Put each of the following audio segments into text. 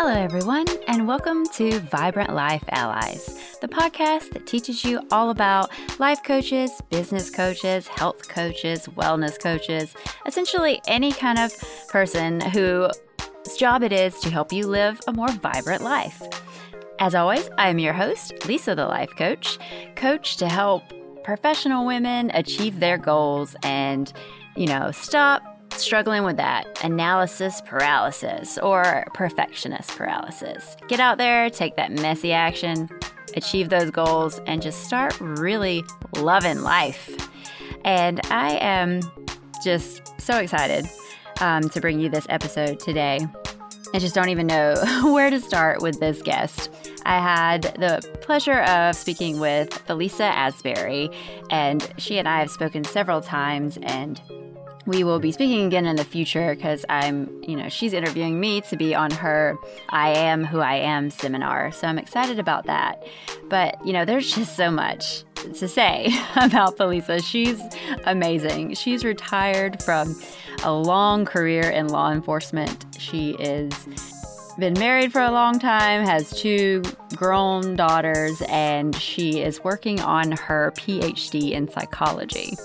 Hello, everyone, and welcome to Vibrant Life Allies, the podcast that teaches you all about life coaches, business coaches, health coaches, wellness coaches, essentially any kind of person whose job it is to help you live a more vibrant life. As always, I am your host, Lisa the Life Coach, coach to help professional women achieve their goals and, you know, stop struggling with that analysis paralysis or perfectionist paralysis. Get out there, take that messy action, achieve those goals, and just start really loving life. And I am just so excited um, to bring you this episode today. I just don't even know where to start with this guest. I had the pleasure of speaking with Felisa Asbury, and she and I have spoken several times, and we will be speaking again in the future because I'm, you know, she's interviewing me to be on her I Am Who I Am seminar. So I'm excited about that. But, you know, there's just so much to say about Felisa. She's amazing. She's retired from a long career in law enforcement. She is been married for a long time, has two grown daughters, and she is working on her PhD in psychology.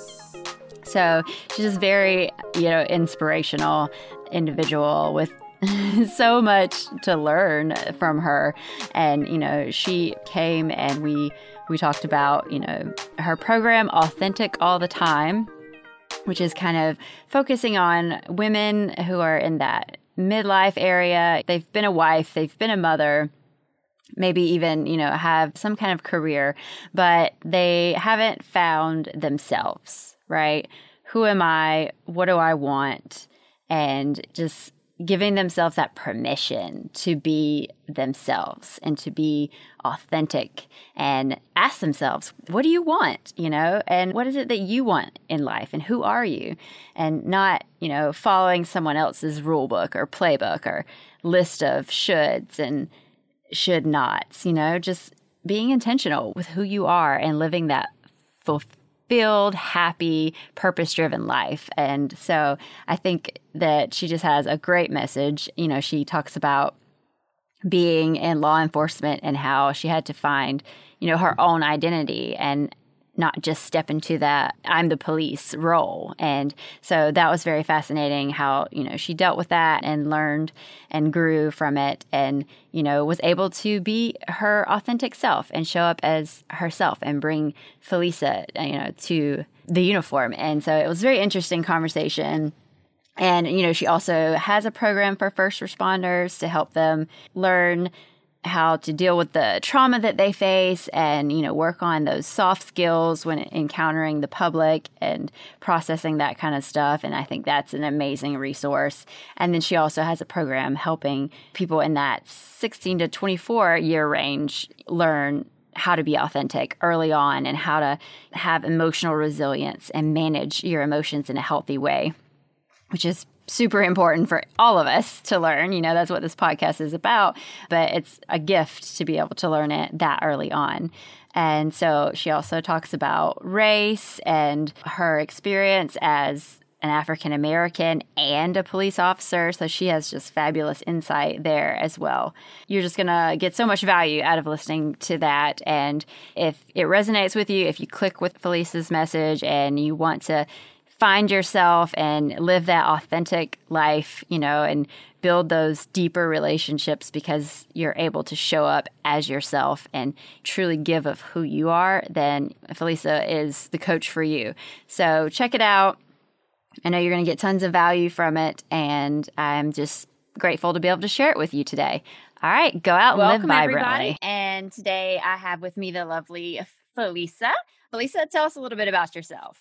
So she's just very, you know, inspirational individual with so much to learn from her. And, you know, she came and we we talked about, you know, her program Authentic All the Time, which is kind of focusing on women who are in that midlife area. They've been a wife, they've been a mother, maybe even, you know, have some kind of career, but they haven't found themselves right? Who am I? What do I want? And just giving themselves that permission to be themselves and to be authentic and ask themselves, what do you want? You know, and what is it that you want in life and who are you? And not, you know, following someone else's rule book or playbook or list of shoulds and should nots, you know, just being intentional with who you are and living that fulfilled fulfilled, happy, purpose driven life. And so I think that she just has a great message. You know, she talks about being in law enforcement and how she had to find, you know, her own identity and not just step into that I'm the police role. And so that was very fascinating how, you know, she dealt with that and learned and grew from it and, you know, was able to be her authentic self and show up as herself and bring Felisa, you know, to the uniform. And so it was a very interesting conversation. And, you know, she also has a program for first responders to help them learn how to deal with the trauma that they face and you know work on those soft skills when encountering the public and processing that kind of stuff. And i think that's an amazing resource. And then she also has a program helping people in that 16 to 24 year range learn how to be authentic early on and how to have emotional resilience and manage your emotions in a healthy way which is super important for all of us to learn. You know, that's what this podcast is about, but it's a gift to be able to learn it that early on. And so she also talks about race and her experience as an African American and a police officer. So she has just fabulous insight there as well. You're just going to get so much value out of listening to that. And if it resonates with you, if you click with Felisa's message and you want to find yourself and live that authentic life, you know, and build those deeper relationships because you're able to show up as yourself and truly give of who you are, then Felisa is the coach for you. So check it out. I know you're going to get tons of value from it, and I'm just grateful to be able to share it with you today. All right, go out and Welcome, live vibrantly. Everybody. And today I have with me the lovely Felisa. Felisa, tell us a little bit about yourself.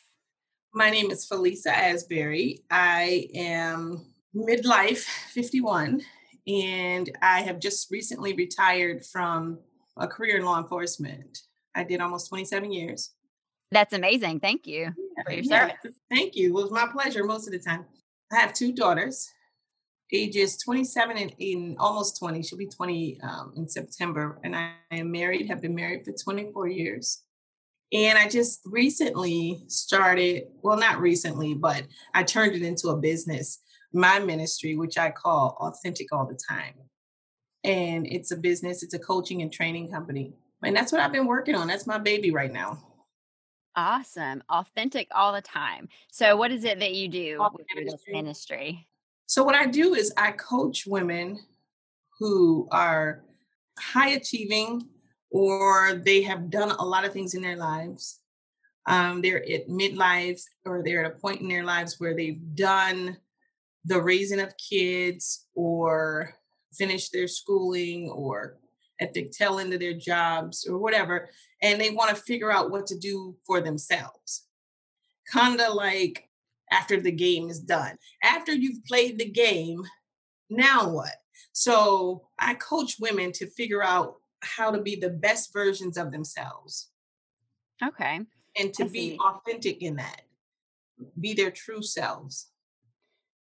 My name is Felisa Asbury. I am midlife 51, and I have just recently retired from a career in law enforcement. I did almost 27 years. That's amazing. Thank you yeah, for your yeah. service. Thank you. It was my pleasure most of the time. I have two daughters, ages 27 and, and almost 20. She'll be 20 um, in September. And I am married, have been married for 24 years. And I just recently started, well, not recently, but I turned it into a business, my ministry, which I call Authentic All the Time. and it's a business, it's a coaching and training company. And that's what I've been working on. That's my baby right now. Awesome. Authentic all the time. So, what is it that you do with this ministry? So, what I do is I coach women who are high achieving or they have done a lot of things in their lives. Um, they're at midlife or they're at a point in their lives where they've done the raising of kids or finished their schooling or at the tail end of their jobs or whatever, and they want to figure out what to do for themselves. Kind of like after the game is done. After you've played the game, now what? So I coach women to figure out how to be the best versions of themselves. Okay. And to I be see. authentic in that, be their true selves.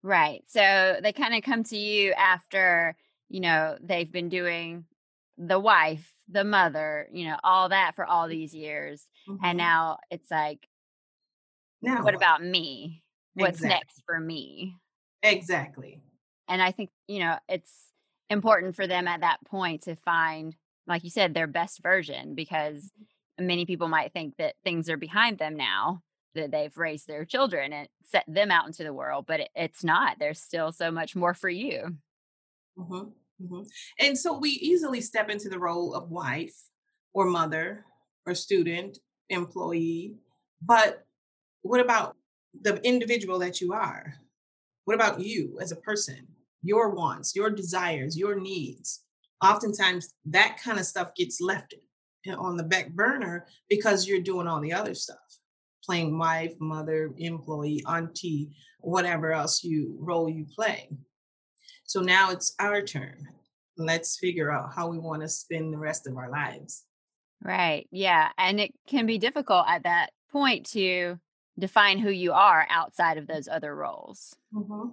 Right. So they kind of come to you after, you know, they've been doing the wife, the mother, you know, all that for all these years. Mm-hmm. And now it's like, now what, what? about me? What's exactly. next for me? Exactly. And I think, you know, it's important for them at that point to find, like you said, their best version because mm-hmm. many people might think that things are behind them now that they've raised their children and set them out into the world, but it, it's not. There's still so much more for you. Mm-hmm. Mm-hmm. And so we easily step into the role of wife or mother or student, employee. But what about the individual that you are? What about you as a person? Your wants, your desires, your needs. Oftentimes, that kind of stuff gets left on the back burner because you're doing all the other stuff playing wife, mother, employee, auntie, whatever else you role you play. So now it's our turn. Let's figure out how we want to spend the rest of our lives. Right. Yeah. And it can be difficult at that point to define who you are outside of those other roles. Mm-hmm.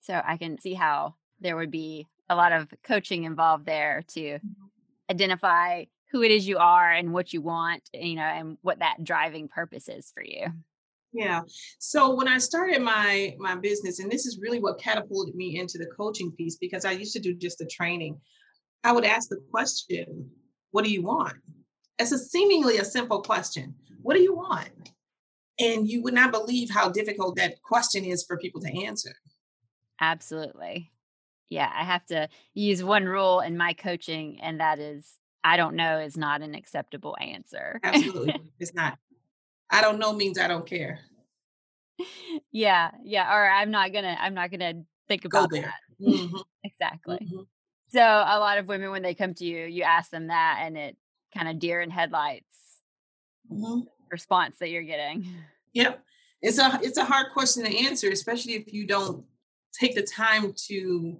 So I can see how there would be a lot of coaching involved there to mm-hmm. identify who it is you are and what you want, you know, and what that driving purpose is for you. Yeah. So when I started my my business, and this is really what catapulted me into the coaching piece because I used to do just the training. I would ask the question, "What do you want?" It's a seemingly a simple question. What do you want? And you would not believe how difficult that question is for people to answer. Absolutely. Yeah, I have to use one rule in my coaching, and that is I don't know is not an acceptable answer. Absolutely. it's not. I don't know means I don't care. Yeah, yeah. Or I'm not gonna I'm not gonna think about that. Mm-hmm. exactly. Mm-hmm. So a lot of women when they come to you, you ask them that and it kind of deer in headlights mm-hmm. response that you're getting. Yep. It's a it's a hard question to answer, especially if you don't take the time to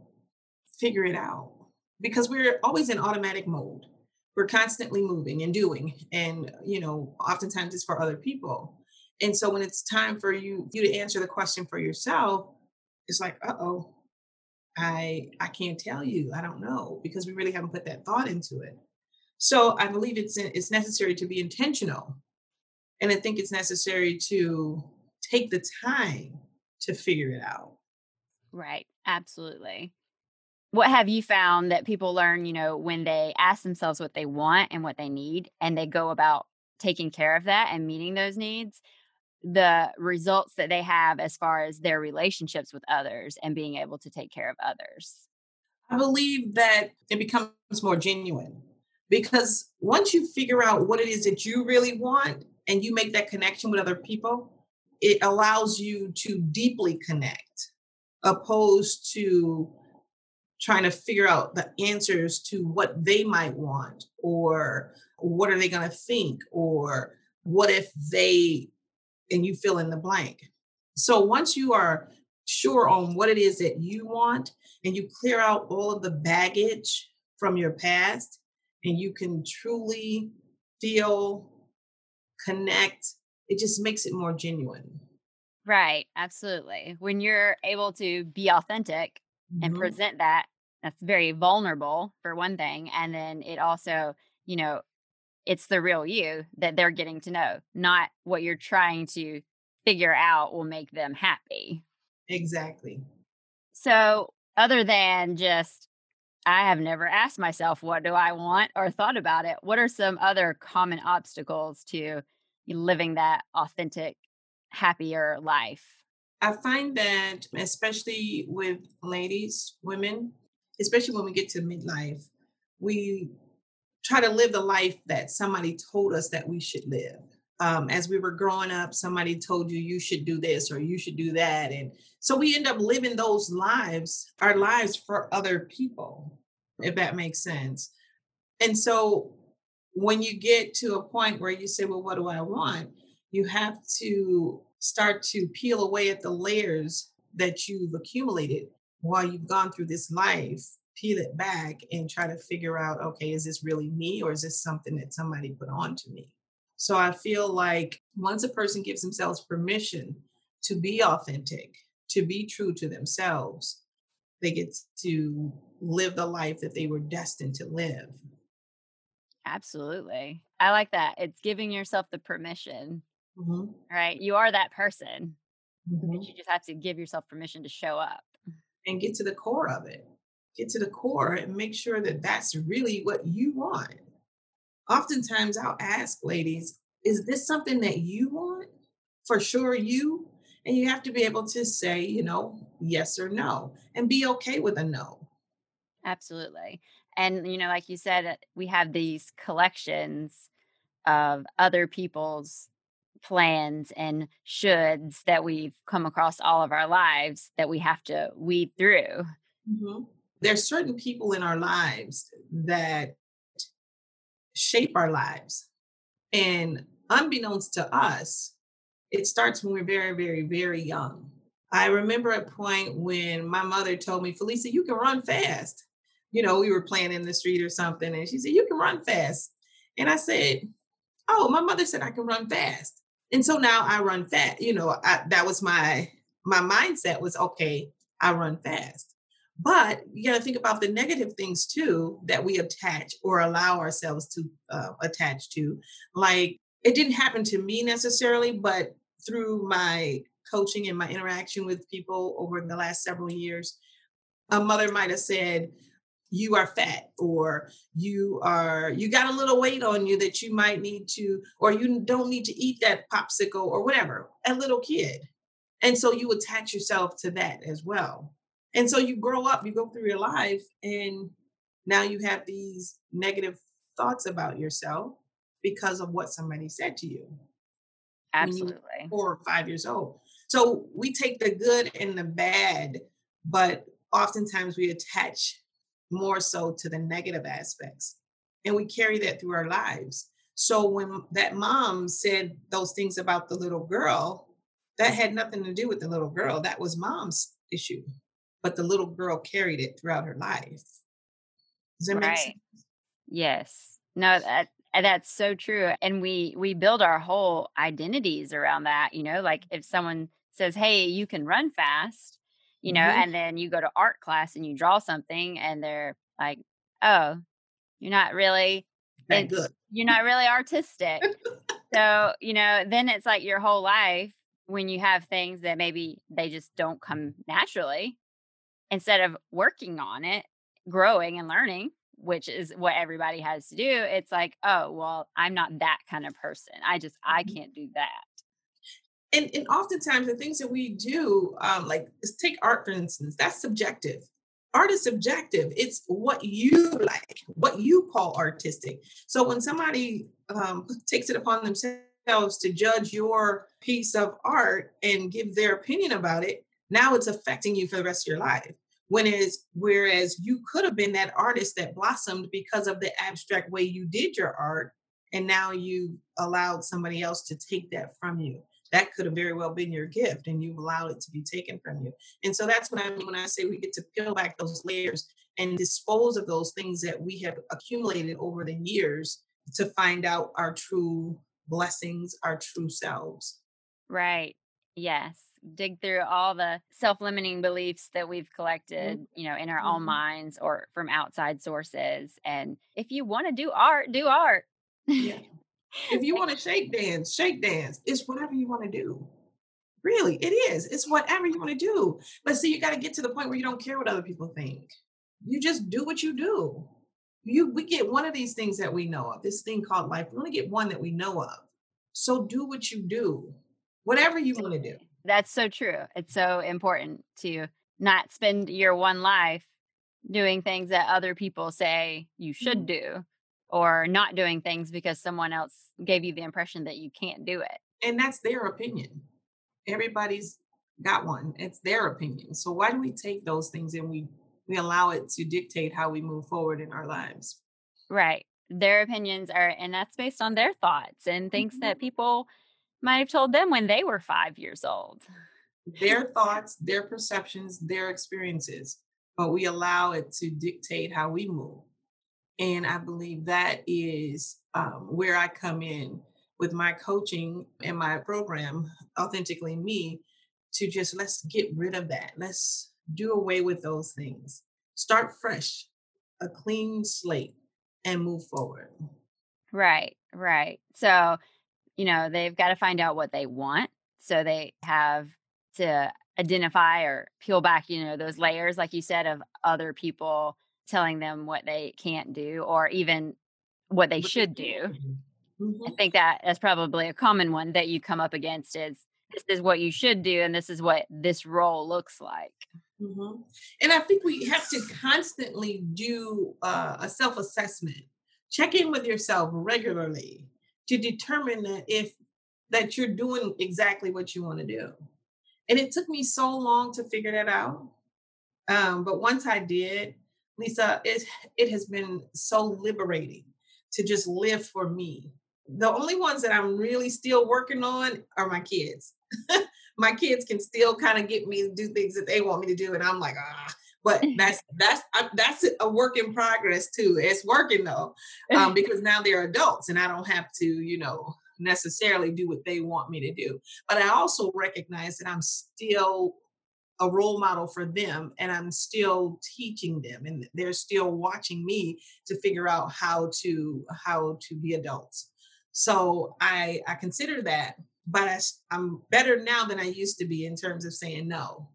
figure it out. Because we're always in automatic mode. We're constantly moving and doing and you know oftentimes it's for other people. And so when it's time for you you to answer the question for yourself it's like uh-oh i i can't tell you i don't know because we really haven't put that thought into it. So i believe it's it's necessary to be intentional and i think it's necessary to take the time to figure it out. Right absolutely what have you found that people learn, you know, when they ask themselves what they want and what they need and they go about taking care of that and meeting those needs? The results that they have as far as their relationships with others and being able to take care of others. I believe that it becomes more genuine because once you figure out what it is that you really want and you make that connection with other people, it allows you to deeply connect opposed to trying to figure out the answers to what they might want or what are they going to think or what if they and you fill in the blank. So once you are sure on what it is that you want and you clear out all of the baggage from your past and you can truly feel connect it just makes it more genuine. Right absolutely. When you're able to be authentic mm-hmm. and present that that's very vulnerable for one thing and then it also you know it's the real you that they're getting to know not what you're trying to figure out will make them happy exactly so other than just I have never asked myself, what do I want or thought about it. What are some other common obstacles to living that authentic, happier life? I find that, especially with ladies, women, especially when we get to midlife, we try to live the life that somebody told us that we should live. Um, as we were growing up, somebody told you you should do this or you should do that. And so we end up living those lives, our lives for other people, if that makes sense. And so when you get to a point where you say, well, what do I want? You have to start to peel away at the layers that you've accumulated while you've gone through this life, peel it back and try to figure out okay, is this really me or is this something that somebody put on to me? So I feel like once a person gives themselves permission to be authentic, to be true to themselves, they get to live the life that they were destined to live. Absolutely. I like that. It's giving yourself the permission Mm-hmm. Right. You are that person. Mm-hmm. You just have to give yourself permission to show up and get to the core of it. Get to the core and make sure that that's really what you want. Oftentimes, I'll ask ladies, is this something that you want? For sure, you. And you have to be able to say, you know, yes or no and be okay with a no. Absolutely. And, you know, like you said, we have these collections of other people's plans and shoulds that we've come across all of our lives that we have to weed through. Mm-hmm. There's certain people in our lives that shape our lives. And unbeknownst to us, it starts when we're very, very, very young. I remember a point when my mother told me, Felicia, you can run fast. You know, we were playing in the street or something, and she said, You can run fast. And I said, Oh, my mother said I can run fast and so now i run fast you know I, that was my my mindset was okay i run fast. But you got to think about the negative things too that we attach or allow ourselves to uh, attach to. Like it didn't happen to me necessarily but through my coaching and my interaction with people over the last several years a mother might have said you are fat or you are you got a little weight on you that you might need to or you don't need to eat that popsicle or whatever a little kid. And so you attach yourself to that as well. And so you grow up you go through your life and now you have these negative thoughts about yourself because of what somebody said to you absolutely. four or five years old. So we take the good and the bad but oftentimes we attach more so to the negative aspects. And we carry that through our lives. So when that mom said those things about the little girl, that had nothing to do with the little girl. That was mom's issue. But the little girl carried it throughout her life. Does that right. make sense? Yes. No, that that's so true. And we we build our whole identities around that, you know, like if someone says, Hey, you can run fast, you know, mm-hmm. and then you go to art class and you draw something and they're like, oh, you're not really. You're not really artistic. so, you know, then it's like your whole life when you have things that maybe they just don't come naturally, instead of working on it, growing and learning, which is what everybody has to do, it's like, oh, well, I'm not that kind of person. I just, I mm-hmm. can't do that and, and oftentimes the things that we do, um, like take art for instance, that's subjective. Art is subjective. It's what you like, what you call artistic. So when somebody um, takes it upon themselves to judge your piece of art and give their opinion about it, now it's affecting you for the rest of your life. When is whereas you could have been that artist that blossomed because of the abstract way you did your art, and now you allowed somebody else to take that from you that could have very well been your gift and you've allowed it to be taken from you. And so that's what I mean when I say we get to peel back those layers and dispose of those things that we have accumulated over the years to find out our true blessings, our true selves. Right. Yes. Dig through all the self limiting beliefs that we've mm-hmm. collected, mm-hmm. you know, in our mm-hmm. own minds or from outside sources. And if you want to do art, do art. Yeah. If you want to shake dance, shake dance. It's whatever you want to do. Really, it is. It's whatever you want to do. But see, you got to get to the point where you don't care what other people think. you just do what you do. You we get one of these things that we know of, this thing called life. We only get one that we know of. So do what you do, whatever you want to do. That's so true. It's so important to not spend your one life doing things that other people say you should mm-hmm. do or not doing things because someone else gave you the impression that you can't do it. And that's their opinion. Everybody's got one. It's their opinion. So why do we take those things and we we allow it to dictate how we move forward in our lives? Right. Their opinions are and that's based on their thoughts and things mm-hmm. that people might have told them when they were 5 years old. Their thoughts, their perceptions, their experiences, but we allow it to dictate how we move. And I believe that is um, where I come in with my coaching and my program, Authentically Me, to just let's get rid of that. Let's do away with those things. Start fresh, a clean slate, and move forward. Right, right. So, you know, they've got to find out what they want. So they have to identify or peel back, you know, those layers, like you said, of other people telling them what they can't do or even what they should do. Mm-hmm. I think that that's probably a common one that you come up against is this is what you should do and this is what this role looks like. Mm-hmm. And I think we have to constantly do uh, a self assessment, check in with yourself regularly to determine that if that you're doing exactly what you want to do. And it took me so long to figure that out. Um, but once I did, Lisa, it, it has been so liberating to just live for me. The only ones that I'm really still working on are my kids. my kids can still kind of get me to do things that they want me to do, and I'm like, ah. But that's that's that's a work in progress too. It's working though, um, because now they're adults, and I don't have to, you know, necessarily do what they want me to do. But I also recognize that I'm still a role model for them and I'm still teaching them and they're still watching me to figure out how to how to be adults. So I I consider that but I, I'm better now than I used to be in terms of saying no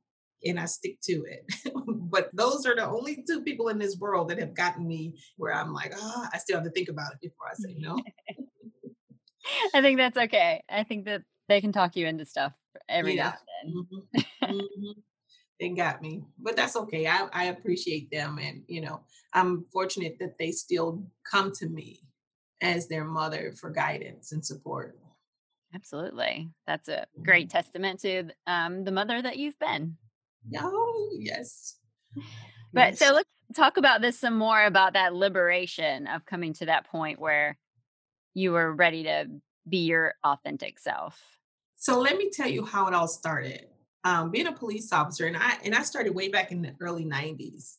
and I stick to it. but those are the only two people in this world that have gotten me where I'm like, oh, I still have to think about it before I say no. I think that's okay. I think that they can talk you into stuff every yeah. now and then. mm-hmm. Mm-hmm. They got me, but that's okay. I, I appreciate them, and you know, I'm fortunate that they still come to me as their mother for guidance and support. Absolutely, that's a great mm-hmm. testament to um, the mother that you've been. Oh yes. But yes. so let's talk about this some more about that liberation of coming to that point where you were ready to be your authentic self? So let me tell you how it all started. Um, being a police officer, and I and I started way back in the early '90s,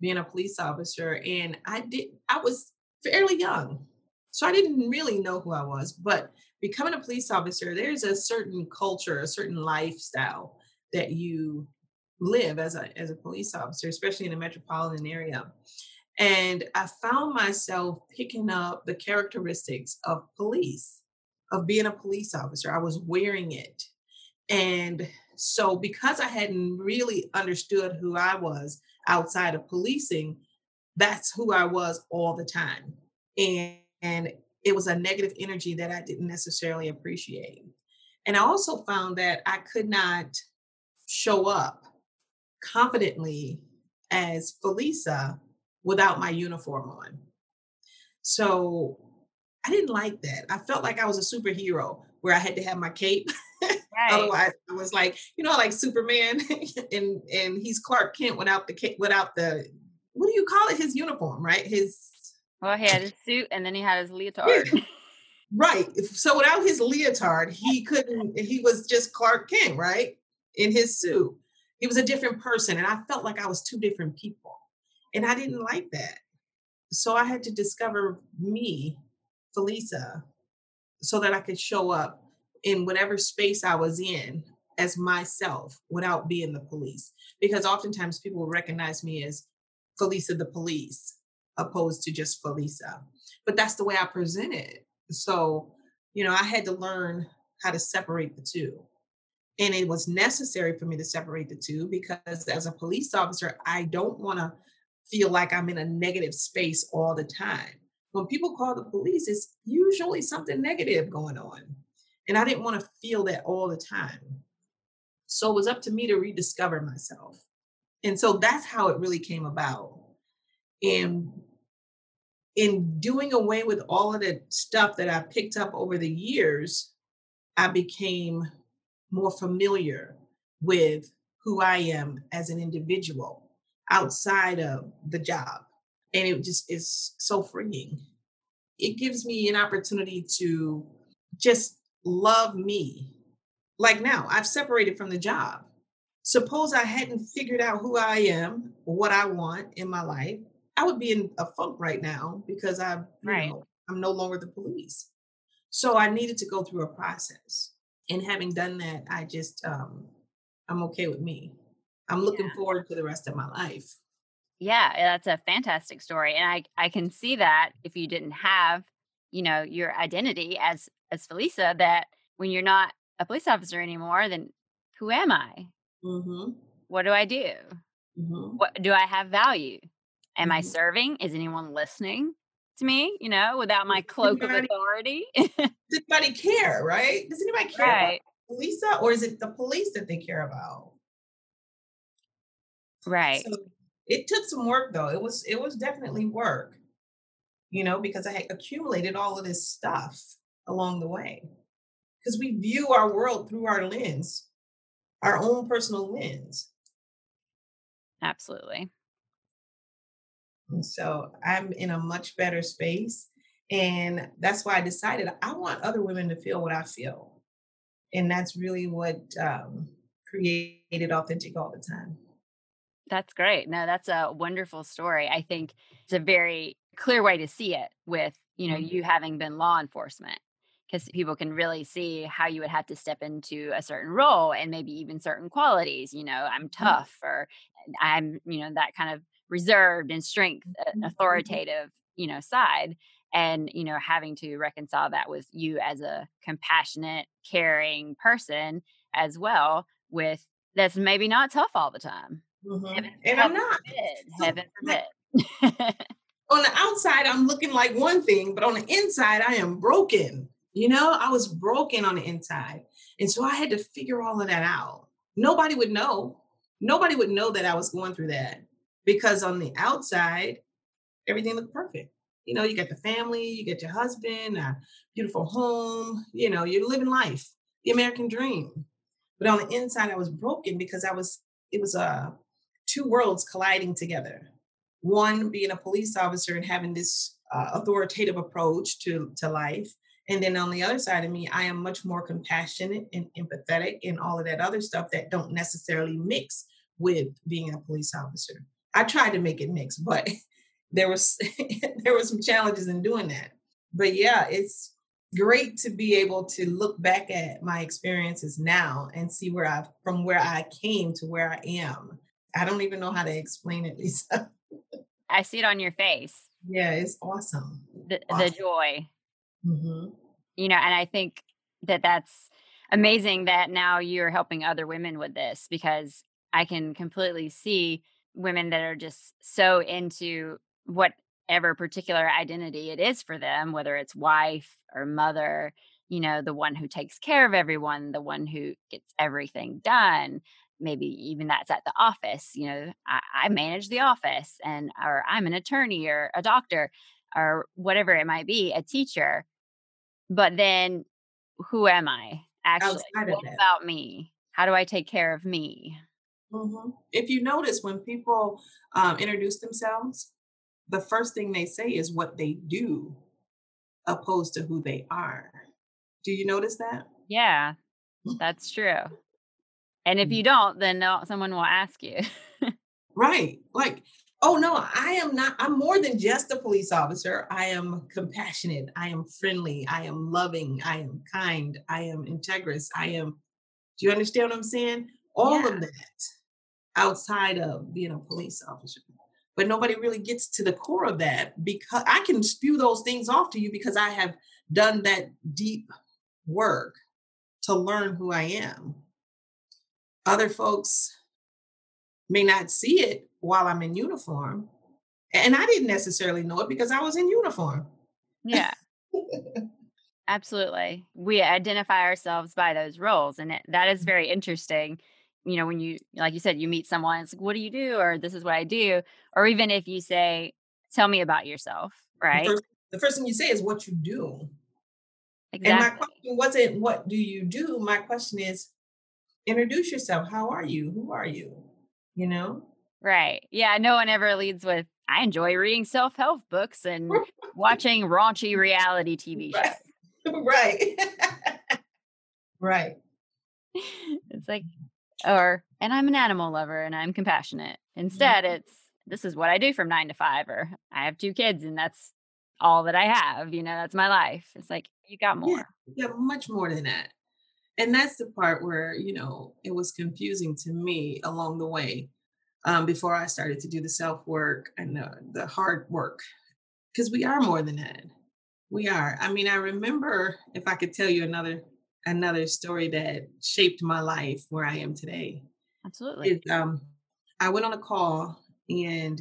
being a police officer, and I did I was fairly young, so I didn't really know who I was. But becoming a police officer, there's a certain culture, a certain lifestyle that you live as a as a police officer, especially in a metropolitan area. And I found myself picking up the characteristics of police, of being a police officer. I was wearing it. And so, because I hadn't really understood who I was outside of policing, that's who I was all the time. And, and it was a negative energy that I didn't necessarily appreciate. And I also found that I could not show up confidently as Felisa without my uniform on. So I didn't like that. I felt like I was a superhero where I had to have my cape. Right. Otherwise, I was like, you know, like Superman, and and he's Clark Kent without the without the what do you call it? His uniform, right? His well, he had his suit, and then he had his leotard. Yeah. Right. So without his leotard, he couldn't. He was just Clark Kent, right? In his suit, he was a different person, and I felt like I was two different people. And I didn't like that. So I had to discover me, Felisa, so that I could show up in whatever space I was in as myself without being the police. Because oftentimes people will recognize me as Felisa the police, opposed to just Felisa. But that's the way I present it. So, you know, I had to learn how to separate the two. And it was necessary for me to separate the two because as a police officer, I don't want to feel like I'm in a negative space all the time. When people call the police, it's usually something negative going on. And I didn't want to feel that all the time. So it was up to me to rediscover myself. And so that's how it really came about. And in doing away with all of the stuff that I picked up over the years, I became more familiar with who I am as an individual outside of the job. And it just is so freeing. It gives me an opportunity to just love me. Like now, I've separated from the job. Suppose I hadn't figured out who I am, what I want in my life, I would be in a funk right now because I, right. Know, I'm no longer the police. So I needed to go through a process. And having done that, I just, um, I'm okay with me. I'm looking yeah. forward to the rest of my life. Yeah, that's a fantastic story. And I, I can see that if you didn't have, you know, your identity as as Felisa, that when you're not a police officer anymore, then who am I? Mm-hmm. What do I do? Mm-hmm. What do I have value? Am mm-hmm. I serving? Is anyone listening to me? You know, without my cloak anybody, of authority. does anybody care, right? Does anybody care right. about Lisa, or is it the police that they care about? Right. So it took some work though. It was it was definitely work. You know, because I had accumulated all of this stuff along the way. Because we view our world through our lens, our own personal lens. Absolutely. And so I'm in a much better space. And that's why I decided I want other women to feel what I feel. And that's really what um, created Authentic all the time. That's great. No, that's a wonderful story. I think it's a very clear way to see it with, you know, mm-hmm. you having been law enforcement because people can really see how you would have to step into a certain role and maybe even certain qualities, you know, I'm mm-hmm. tough or I'm, you know, that kind of reserved and strength uh, mm-hmm. authoritative you know side and you know having to reconcile that with you as a compassionate caring person as well with that's maybe not tough all the time mm-hmm. and i'm not forbid, heaven forbid on the outside i'm looking like one thing but on the inside i am broken you know i was broken on the inside and so i had to figure all of that out nobody would know nobody would know that i was going through that because on the outside, everything looked perfect. You know, you got the family, you get your husband, a beautiful home, you know, you're living life, the American dream. But on the inside, I was broken because I was, it was uh, two worlds colliding together. One being a police officer and having this uh, authoritative approach to, to life. And then on the other side of me, I am much more compassionate and empathetic and all of that other stuff that don't necessarily mix with being a police officer. I tried to make it mix, but there was there were some challenges in doing that. But yeah, it's great to be able to look back at my experiences now and see where I from where I came to where I am. I don't even know how to explain it, Lisa. I see it on your face. Yeah, it's awesome. The, awesome. the joy. Mm-hmm. You know, and I think that that's amazing that now you're helping other women with this because I can completely see women that are just so into whatever particular identity it is for them, whether it's wife or mother, you know, the one who takes care of everyone, the one who gets everything done. Maybe even that's at the office. You know, I, I manage the office and or I'm an attorney or a doctor or whatever it might be, a teacher. But then who am I? Actually, what about me? How do I take care of me? Mm-hmm. If you notice, when people um, introduce themselves, the first thing they say is what they do, opposed to who they are. Do you notice that? Yeah, that's true. And if mm. you don't, then someone will ask you. right. Like, oh no, I am not, I'm more than just a police officer. I am compassionate. I am friendly. I am loving. I am kind. I am integrous. I am, do you understand what I'm saying? All yeah. of that outside of being a police officer. But nobody really gets to the core of that because I can spew those things off to you because I have done that deep work to learn who I am. Other folks may not see it while I'm in uniform, And I didn't necessarily know it because I was in uniform. Yeah. Absolutely. We identify ourselves by those roles. And it, that is very interesting. You know, when you, like you said, you meet someone, it's like, what do you do? Or this is what I do. Or even if you say, tell me about yourself, right? The first, the first thing you say is what you do. Exactly. And my question wasn't, what do you do? My question is, introduce yourself. How are you? Who are you? You know? Right. Yeah. No one ever leads with, I enjoy reading self help books and watching raunchy reality TV shows. Right. right. It's like, or, and I'm an animal lover and I'm compassionate. Instead, mm-hmm. it's, this is what I do from nine to five, or I have two kids and that's all that I have. You know, that's my life. It's like, you got more. Yeah, yeah much more than that. And that's the part where, you know, it was confusing to me along the way um, before I started to do the self work and the, the hard work. Because we are more than that. We are. I mean, I remember if I could tell you another another story that shaped my life where I am today. Absolutely. Is, um, I went on a call and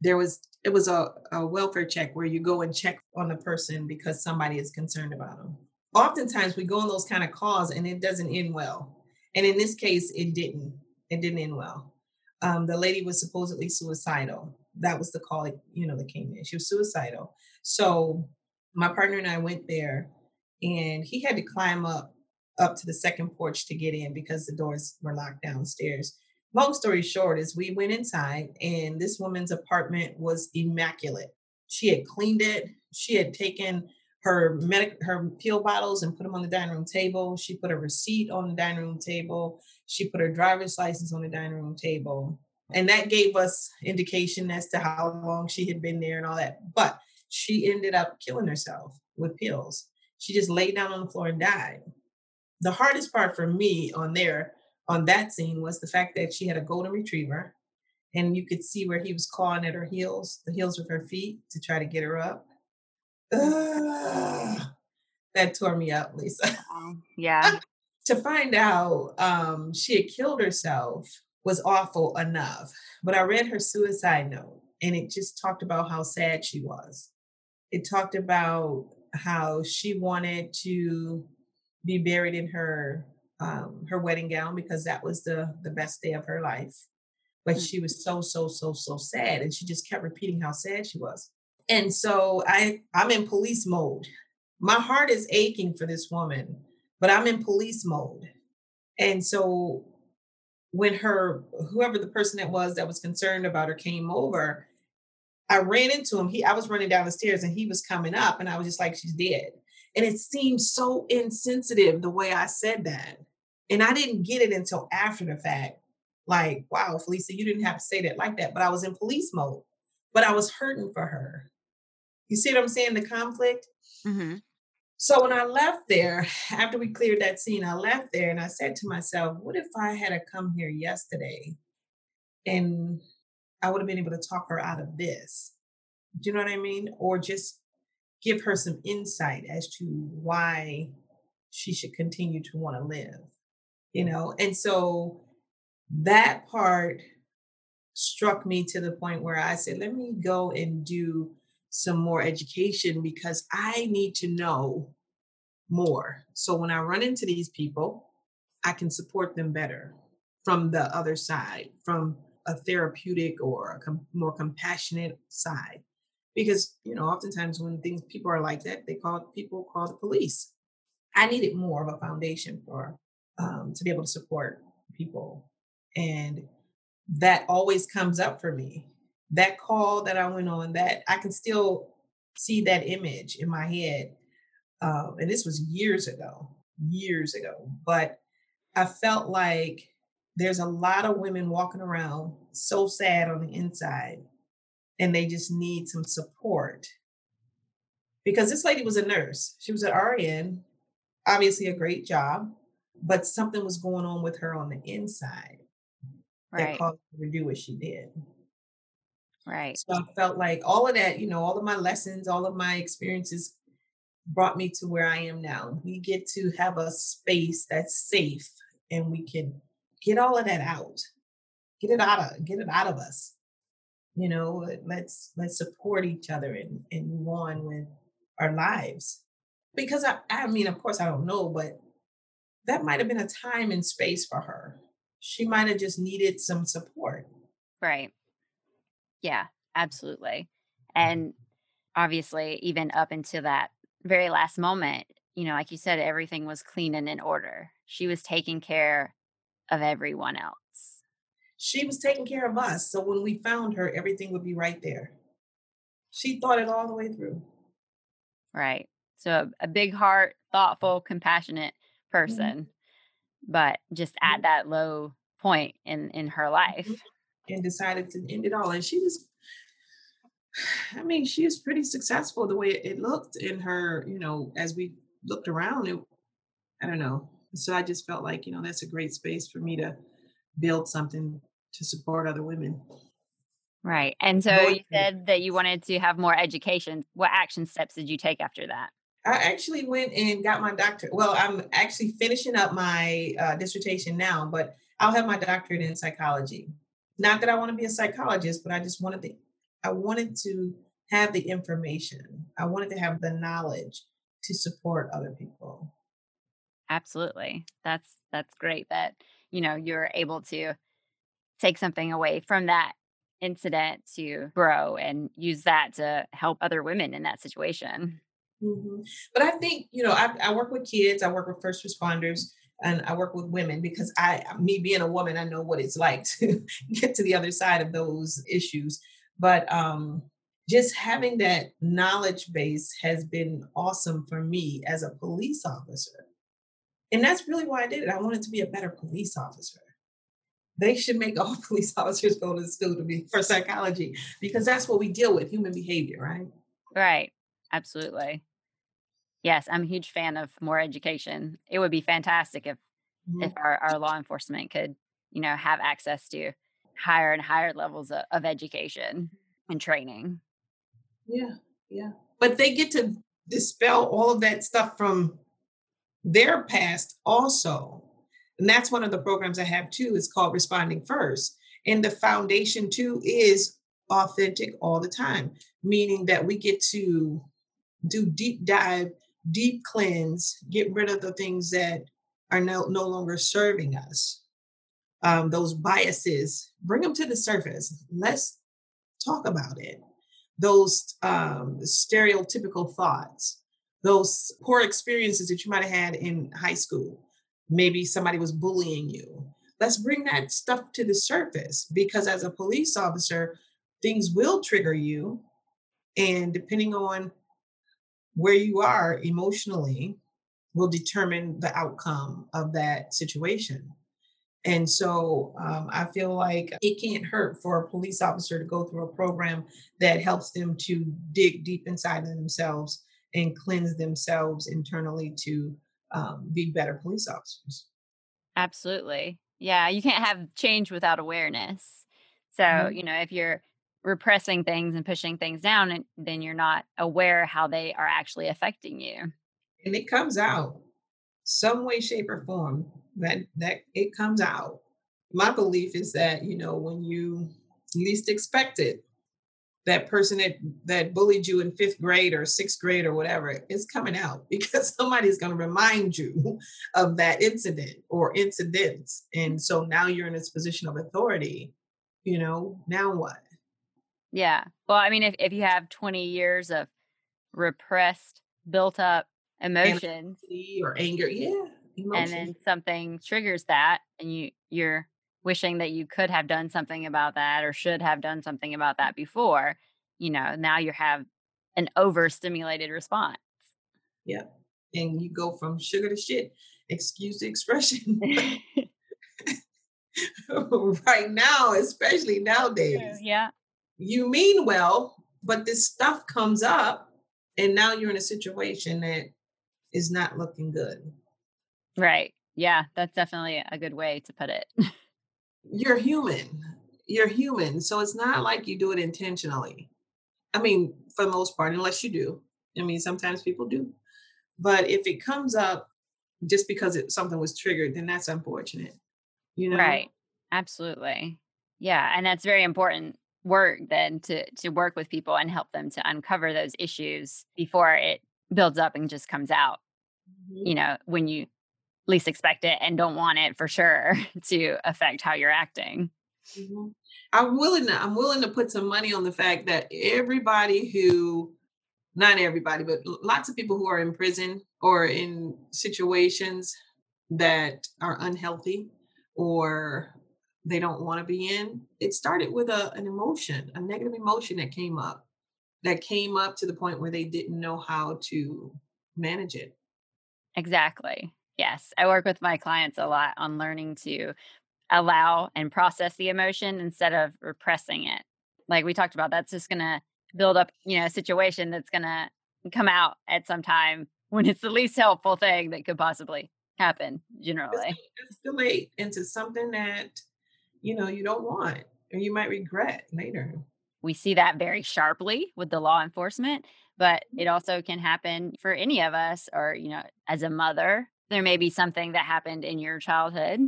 there was it was a, a welfare check where you go and check on the person because somebody is concerned about them. Oftentimes we go on those kind of calls and it doesn't end well. And in this case, it didn't. It didn't end well um, the lady was supposedly suicidal. That was the call, you know, that came in. She was suicidal. So my partner and I went there, and he had to climb up up to the second porch to get in because the doors were locked downstairs. Long story short is we went inside, and this woman's apartment was immaculate. She had cleaned it. She had taken her medic her pill bottles and put them on the dining room table. She put a receipt on the dining room table. She put her driver's license on the dining room table. And that gave us indication as to how long she had been there and all that. But she ended up killing herself with pills. She just laid down on the floor and died. The hardest part for me on there, on that scene, was the fact that she had a golden retriever and you could see where he was clawing at her heels, the heels of her feet to try to get her up that tore me up, Lisa. yeah. to find out um, she had killed herself was awful enough. But I read her suicide note and it just talked about how sad she was. It talked about how she wanted to be buried in her um, her wedding gown because that was the the best day of her life. But mm. she was so so so so sad, and she just kept repeating how sad she was. And so I I'm in police mode. My heart is aching for this woman, but I'm in police mode. And so when her whoever the person that was that was concerned about her came over, I ran into him. He I was running down the stairs and he was coming up and I was just like she's dead. And it seemed so insensitive the way I said that. And I didn't get it until after the fact. Like, wow, Felicia, you didn't have to say that like that. But I was in police mode. But I was hurting for her. You see what I'm saying? The conflict. Mm-hmm. So when I left there, after we cleared that scene, I left there and I said to myself, what if I had to come here yesterday and I would have been able to talk her out of this? Do you know what I mean? Or just give her some insight as to why she should continue to want to live, you know? And so that part struck me to the point where I said, let me go and do some more education because I need to know more. So when I run into these people, I can support them better from the other side, from a therapeutic or a com- more compassionate side. Because, you know, oftentimes when things people are like that, they call people call the police. I needed more of a foundation for um, to be able to support people. And that always comes up for me that call that I went on, that I can still see that image in my head. Um, and this was years ago, years ago. But I felt like there's a lot of women walking around so sad on the inside, and they just need some support. Because this lady was a nurse, she was an RN, obviously a great job, but something was going on with her on the inside right. that caused her to do what she did. Right. So I felt like all of that, you know, all of my lessons, all of my experiences brought me to where I am now. We get to have a space that's safe and we can get all of that out. Get it out of get it out of us. you know let's let's support each other and, and move on with our lives because I, I mean of course i don't know but that might have been a time and space for her she might have just needed some support right yeah absolutely and obviously even up until that very last moment you know like you said everything was clean and in order she was taking care of everyone else she was taking care of us. So when we found her, everything would be right there. She thought it all the way through. Right. So a big heart, thoughtful, compassionate mm-hmm. person, mm-hmm. but just at mm-hmm. that low point in in her life. Mm-hmm. And decided to end it all. And she was I mean, she is pretty successful the way it looked in her, you know, as we looked around, it I don't know. So I just felt like, you know, that's a great space for me to build something to support other women. Right. And so you said that you wanted to have more education. What action steps did you take after that? I actually went and got my doctorate. Well, I'm actually finishing up my uh, dissertation now, but I'll have my doctorate in psychology. Not that I want to be a psychologist, but I just wanted the I wanted to have the information. I wanted to have the knowledge to support other people. Absolutely. That's that's great that, you know, you're able to take something away from that incident to grow and use that to help other women in that situation. Mm-hmm. But I think, you know, I, I work with kids, I work with first responders, and I work with women because I, me being a woman, I know what it's like to get to the other side of those issues. But um, just having that knowledge base has been awesome for me as a police officer. And that's really why I did it. I wanted to be a better police officer they should make all police officers go to school to be for psychology because that's what we deal with human behavior right right absolutely yes i'm a huge fan of more education it would be fantastic if mm-hmm. if our, our law enforcement could you know have access to higher and higher levels of, of education and training yeah yeah but they get to dispel all of that stuff from their past also and that's one of the programs I have too. It's called Responding First. And the foundation too is authentic all the time, meaning that we get to do deep dive, deep cleanse, get rid of the things that are no, no longer serving us. Um, those biases, bring them to the surface. Let's talk about it. Those um, stereotypical thoughts, those poor experiences that you might have had in high school, maybe somebody was bullying you. Let's bring that stuff to the surface because as a police officer, things will trigger you. And depending on where you are emotionally, will determine the outcome of that situation. And so um, I feel like it can't hurt for a police officer to go through a program that helps them to dig deep inside of themselves and cleanse themselves internally to um, be better police officers. Absolutely. Yeah, you can't have change without awareness. So, mm-hmm. you know, if you're repressing things and pushing things down, and then you're not aware how they are actually affecting you. And it comes out some way, shape, or form that that it comes out. My belief is that, you know, when you least expect it, that person that that bullied you in fifth grade or sixth grade or whatever is coming out because somebody's going to remind you of that incident or incidents and so now you're in this position of authority you know now what yeah well i mean if, if you have 20 years of repressed built up emotions or anger yeah and then something triggers that and you you're wishing that you could have done something about that or should have done something about that before, you know, now you have an overstimulated response. Yeah. And you go from sugar to shit. Excuse the expression. right now, especially nowadays. Yeah. You mean well, but this stuff comes up, and now you're in a situation that is not looking good. Right. Yeah, that's definitely a good way to put it. you're human. You're human. So it's not like you do it intentionally. I mean, for the most part, unless you do. I mean, sometimes people do. But if it comes up just because it, something was triggered, then that's unfortunate. You know? Right. Absolutely. Yeah. And that's very important work then to to work with people and help them to uncover those issues before it builds up and just comes out. Mm-hmm. You know, when you least expect it and don't want it for sure to affect how you're acting. Mm-hmm. I'm willing to I'm willing to put some money on the fact that everybody who not everybody, but lots of people who are in prison or in situations that are unhealthy or they don't want to be in, it started with a, an emotion, a negative emotion that came up, that came up to the point where they didn't know how to manage it. Exactly. Yes. I work with my clients a lot on learning to allow and process the emotion instead of repressing it. Like we talked about, that's just going to build up, you know, a situation that's going to come out at some time when it's the least helpful thing that could possibly happen generally. Escalate into something that, you know, you don't want or you might regret later. We see that very sharply with the law enforcement, but it mm-hmm. also can happen for any of us or, you know, as a mother, there may be something that happened in your childhood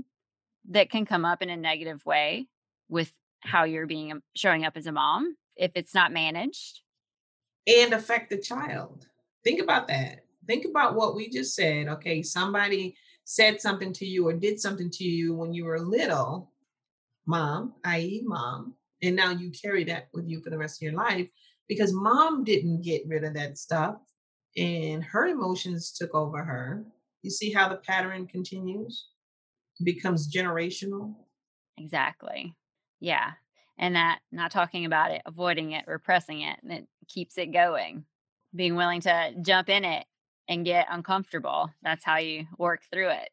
that can come up in a negative way with how you're being showing up as a mom if it's not managed and affect the child. Think about that. Think about what we just said. Okay, somebody said something to you or did something to you when you were little, mom, i.e., mom, and now you carry that with you for the rest of your life because mom didn't get rid of that stuff and her emotions took over her. You see how the pattern continues? becomes generational. Exactly. Yeah. And that not talking about it, avoiding it, repressing it, and it keeps it going. Being willing to jump in it and get uncomfortable. That's how you work through it.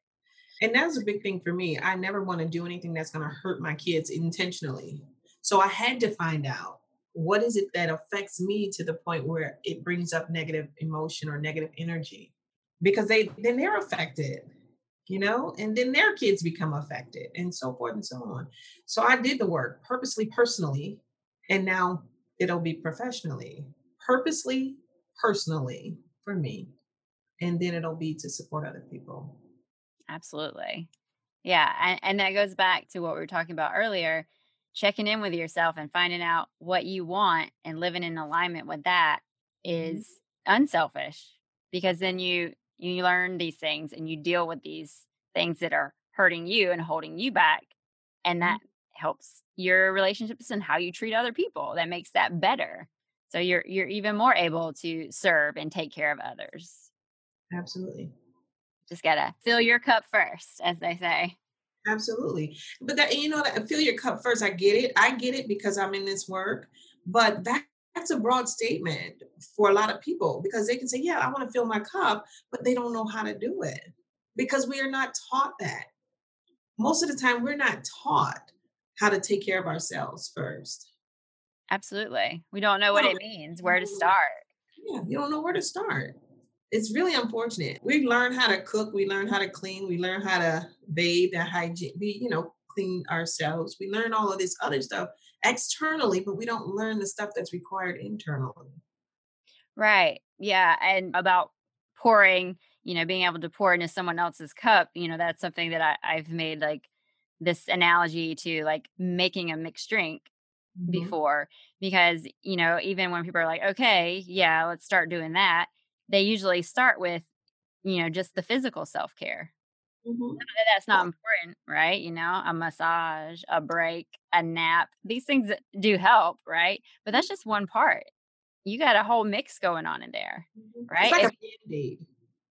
And that's a big thing for me. I never want to do anything that's going to hurt my kids intentionally. So I had to find out what is it that affects me to the point where it brings up negative emotion or negative energy because they then they're affected you know, and then their kids become affected and so forth and so on. So I did the work purposely, personally, and now it'll be professionally, purposely, personally for me. And then it'll be to support other people. Absolutely. Yeah. And, and that goes back to what we were talking about earlier checking in with yourself and finding out what you want and living in alignment with that is mm-hmm. mm-hmm. unselfish because then you you learn these things and you deal with these things that are hurting you and holding you back and mm-hmm. that helps your relationships and how you treat other people that makes that better so you're you're even more able to serve and take care of others absolutely just gotta fill your cup first as they say absolutely but that you know that fill your cup first i get it i get it because i'm in this work but that that's a broad statement for a lot of people because they can say, Yeah, I want to fill my cup, but they don't know how to do it because we are not taught that. Most of the time, we're not taught how to take care of ourselves first. Absolutely. We don't know what it means, where to start. Yeah, you don't know where to start. It's really unfortunate. We learn how to cook, we learn how to clean, we learn how to bathe and hygiene, we, you know, clean ourselves. We learn all of this other stuff externally, but we don't learn the stuff that's required internally. Right. Yeah. And about pouring, you know, being able to pour into someone else's cup, you know, that's something that I, I've made like this analogy to like making a mixed drink mm-hmm. before because, you know, even when people are like, okay, yeah, let's start doing that, they usually start with, you know, just the physical self care. Mm-hmm. That's not important, right? You know, a massage, a break, a nap. These things do help, right? But that's just one part. You got a whole mix going on in there, mm-hmm. right? It's like a.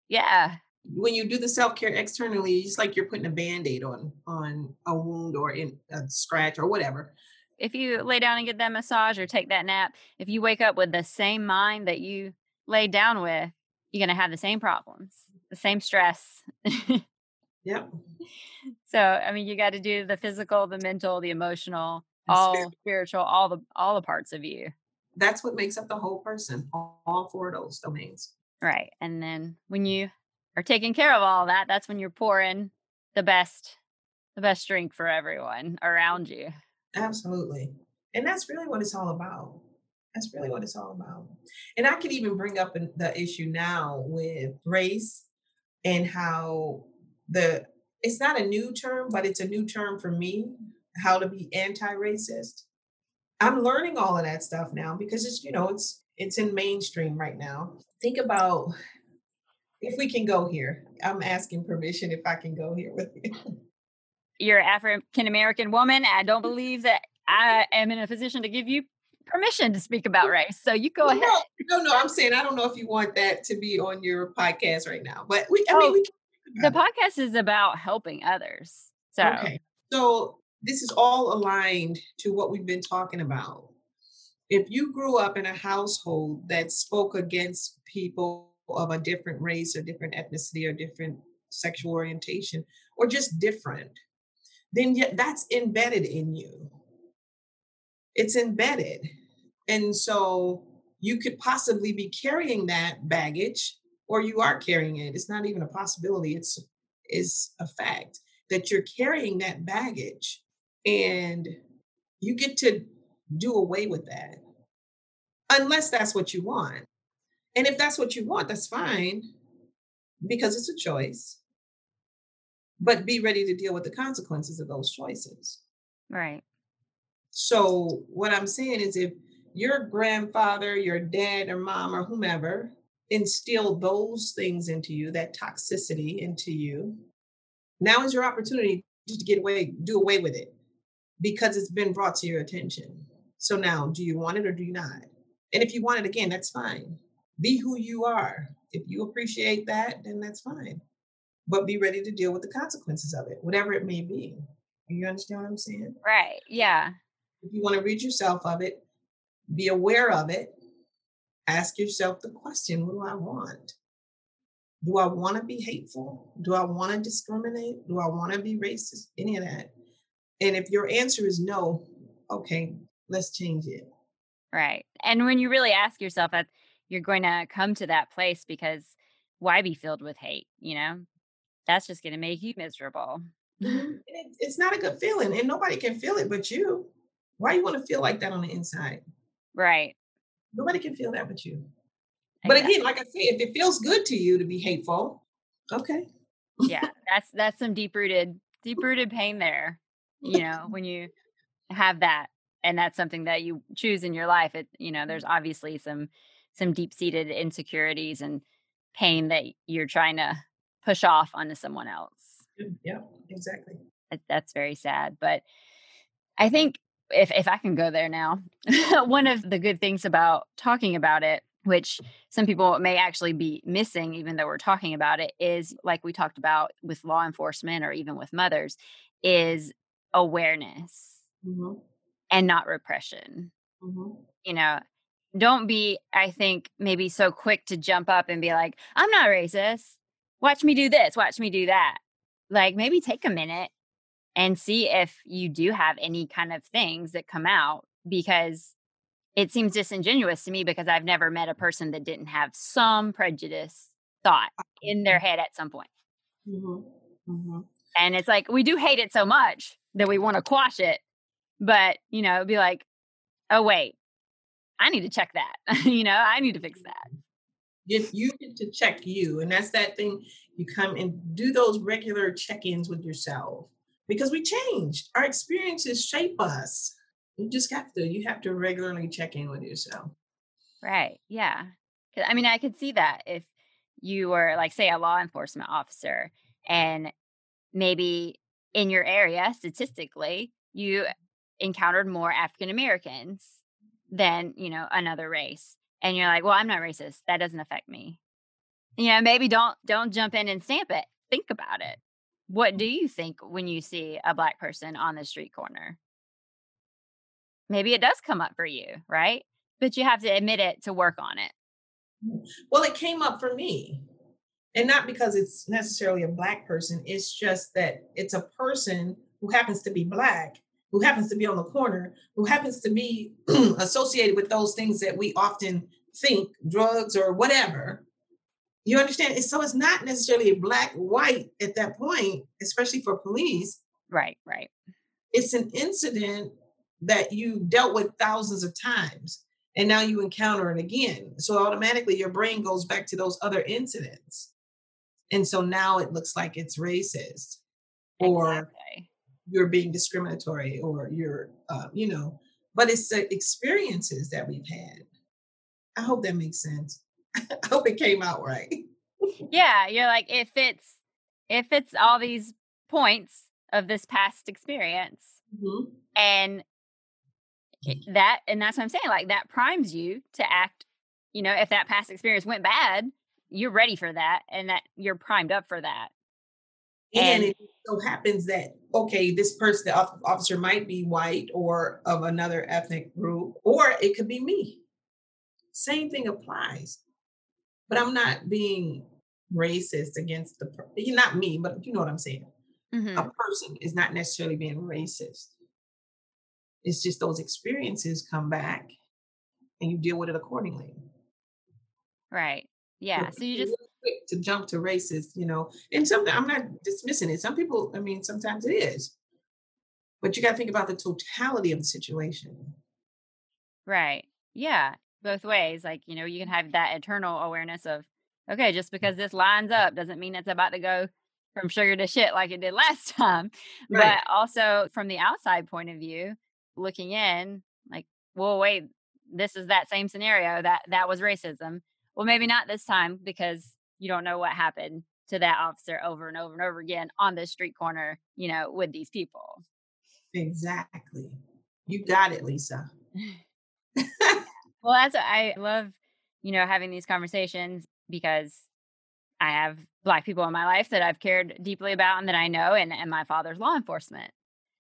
Yeah. When you do the self-care externally, it's like you're putting a band-aid on on a wound or in a scratch or whatever. If you lay down and get that massage or take that nap, if you wake up with the same mind that you laid down with, you're going to have the same problems, the same stress. Yep. So, I mean, you got to do the physical, the mental, the emotional, all spiritual. spiritual, all the all the parts of you. That's what makes up the whole person. All four of those domains. Right. And then when you are taking care of all that, that's when you're pouring the best the best drink for everyone around you. Absolutely. And that's really what it's all about. That's really what it's all about. And I could even bring up the issue now with race and how the it's not a new term, but it's a new term for me, how to be anti-racist. I'm learning all of that stuff now because it's, you know, it's it's in mainstream right now. Think about if we can go here. I'm asking permission if I can go here with you. You're African American woman. I don't believe that I am in a position to give you permission to speak about race. So you go ahead. No, no, I'm saying I don't know if you want that to be on your podcast right now, but we, I oh, mean, we the podcast is about helping others. So, okay. So this is all aligned to what we've been talking about. If you grew up in a household that spoke against people of a different race or different ethnicity or different sexual orientation or just different, then yet that's embedded in you. It's embedded. And so you could possibly be carrying that baggage or you are carrying it. It's not even a possibility. It's is a fact that you're carrying that baggage and you get to do away with that unless that's what you want. And if that's what you want, that's fine because it's a choice. But be ready to deal with the consequences of those choices. Right. So, what I'm saying is if your grandfather, your dad, or mom, or whomever instilled those things into you, that toxicity into you, now is your opportunity to get away, do away with it because it's been brought to your attention. So now, do you want it or do you not? And if you want it again, that's fine. Be who you are. If you appreciate that, then that's fine. But be ready to deal with the consequences of it, whatever it may be. You understand what I'm saying? Right. Yeah. If you want to rid yourself of it, be aware of it. Ask yourself the question what do I want? Do I want to be hateful? Do I want to discriminate? Do I want to be racist? Any of that. And if your answer is no, okay, let's change it. Right. And when you really ask yourself that, you're going to come to that place because why be filled with hate? You know, that's just going to make you miserable. Mm-hmm. it's not a good feeling, and nobody can feel it but you. Why you want to feel like that on the inside? Right. Nobody can feel that but you. But again, like I say, if it feels good to you to be hateful, okay. yeah, that's that's some deep rooted, deep rooted pain there. You know, when you have that, and that's something that you choose in your life. It, you know, there's obviously some some deep seated insecurities and pain that you're trying to push off onto someone else. Yeah, exactly. That's very sad, but I think if if I can go there now, one of the good things about talking about it which some people may actually be missing, even though we're talking about it, is like we talked about with law enforcement or even with mothers, is awareness mm-hmm. and not repression. Mm-hmm. You know, don't be, I think, maybe so quick to jump up and be like, I'm not racist. Watch me do this, watch me do that. Like maybe take a minute and see if you do have any kind of things that come out because it seems disingenuous to me because I've never met a person that didn't have some prejudice thought in their head at some point. Mm-hmm. Mm-hmm. And it's like we do hate it so much that we want to quash it, but you know, be like, oh wait, I need to check that. you know, I need to fix that. If you get to check you, and that's that thing, you come and do those regular check-ins with yourself because we change. Our experiences shape us. You just have to you have to regularly check in with yourself. Right yeah. I mean i could see that if you were like say a law enforcement officer and maybe in your area statistically you encountered more african americans than you know another race and you're like well i'm not racist. That doesn't affect me. You know maybe don't don't jump in and stamp it. Think about it what do you think when you see a black person on the street corner maybe it does come up for you, right? But you have to admit it to work on it. Well, it came up for me. And not because it's necessarily a black person, it's just that it's a person who happens to be black, who happens to be on the corner, who happens to be associated with those things that we often think drugs or whatever. You understand? So it's not necessarily black, white at that point, especially for police. Right, right. It's an incident that you dealt with thousands of times and now you encounter it again. So automatically your brain goes back to those other incidents. And so now it looks like it's racist or exactly. you're being discriminatory or you're, uh, you know, but it's the experiences that we've had. I hope that makes sense. I hope it came out right. yeah, you're like if it's if it's all these points of this past experience mm-hmm. and that and that's what I'm saying like that primes you to act you know if that past experience went bad you're ready for that and that you're primed up for that and, and it so happens that okay this person the officer might be white or of another ethnic group or it could be me same thing applies but i'm not being racist against the you. not me but you know what i'm saying mm-hmm. a person is not necessarily being racist it's just those experiences come back and you deal with it accordingly right yeah so you just quick to jump to racist, you know. And something I'm not dismissing it. Some people, I mean, sometimes it is. But you got to think about the totality of the situation. Right. Yeah. Both ways. Like, you know, you can have that eternal awareness of, okay, just mm. because this lines up doesn't mean it's about to go from sugar to shit like it did last time. Right. But also from the outside point of view, looking in, like, well, wait, this is that same scenario that that was racism. Well, maybe not this time because you don't know what happened to that officer over and over and over again on the street corner, you know, with these people. Exactly. You got it, Lisa. well, that's I love, you know, having these conversations because I have black people in my life that I've cared deeply about and that I know and, and my father's law enforcement.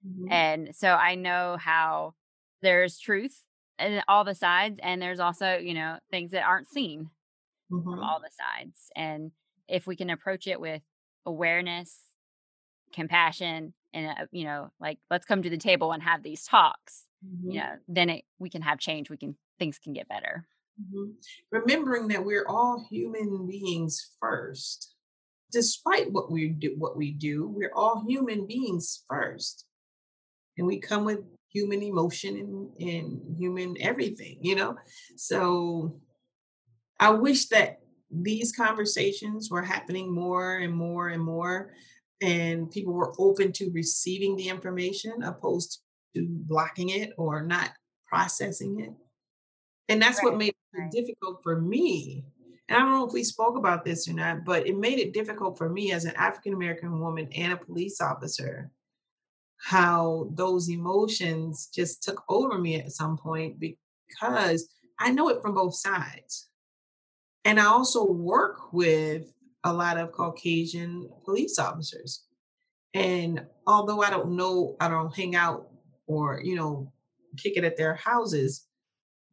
Mm-hmm. And so I know how there's truth in all the sides and there's also, you know, things that aren't seen mm-hmm. from all the sides. And if we can approach it with awareness, compassion, and uh, you know, like let's come to the table and have these talks, mm-hmm. you know, then it we can have change. We can things can get better. Mm-hmm. Remembering that we're all human beings first, despite what we do, what we do, we're all human beings first, and we come with human emotion and, and human everything, you know. So I wish that these conversations were happening more and more and more, and people were open to receiving the information opposed to blocking it or not processing it. And that's right. what made it right. difficult for me. And I don't know if we spoke about this or not, but it made it difficult for me as an African American woman and a police officer how those emotions just took over me at some point because I know it from both sides. And I also work with a lot of Caucasian police officers. And although I don't know, I don't hang out or, you know, kick it at their houses,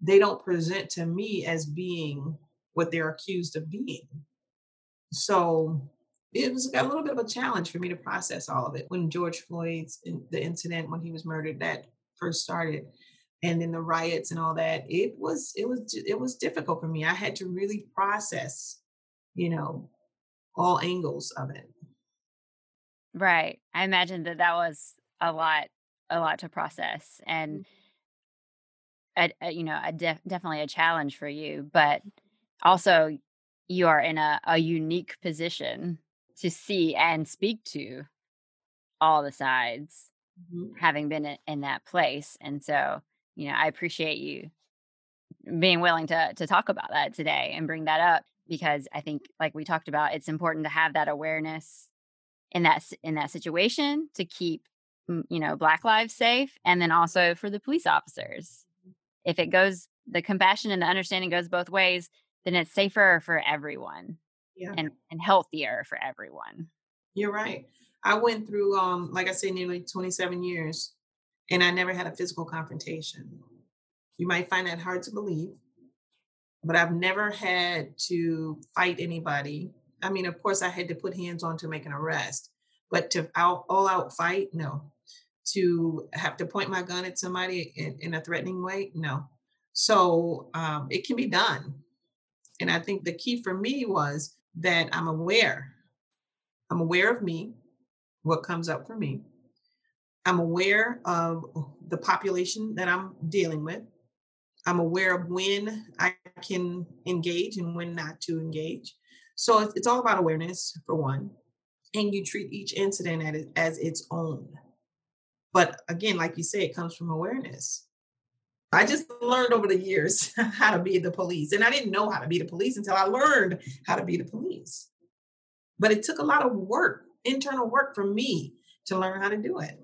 they don't present to me as being what they're accused of being. So it was a little bit of a challenge for me to process all of it when George Floyd's the incident when he was murdered that first started and then the riots and all that it was it was it was difficult for me i had to really process you know all angles of it right i imagine that that was a lot a lot to process and mm-hmm. A, a, you know a def, definitely a challenge for you but also you are in a, a unique position to see and speak to all the sides mm-hmm. having been in, in that place and so you know, I appreciate you being willing to to talk about that today and bring that up because I think like we talked about it's important to have that awareness in that in that situation to keep you know black lives safe and then also for the police officers if it goes the compassion and the understanding goes both ways then it's safer for everyone yeah. and and healthier for everyone you're right i went through um like i said nearly 27 years and I never had a physical confrontation. You might find that hard to believe, but I've never had to fight anybody. I mean, of course, I had to put hands on to make an arrest, but to out, all out fight, no. To have to point my gun at somebody in, in a threatening way, no. So um, it can be done. And I think the key for me was that I'm aware. I'm aware of me, what comes up for me. I'm aware of the population that I'm dealing with. I'm aware of when I can engage and when not to engage. So it's, all about awareness, for one. And you treat each incident as its own. But again, like you say, it comes from awareness. I just learned over the years how to be the police. And I didn't know how to be the police until I learned how to be the police. But it took a lot of work, internal work for me to learn how to do it.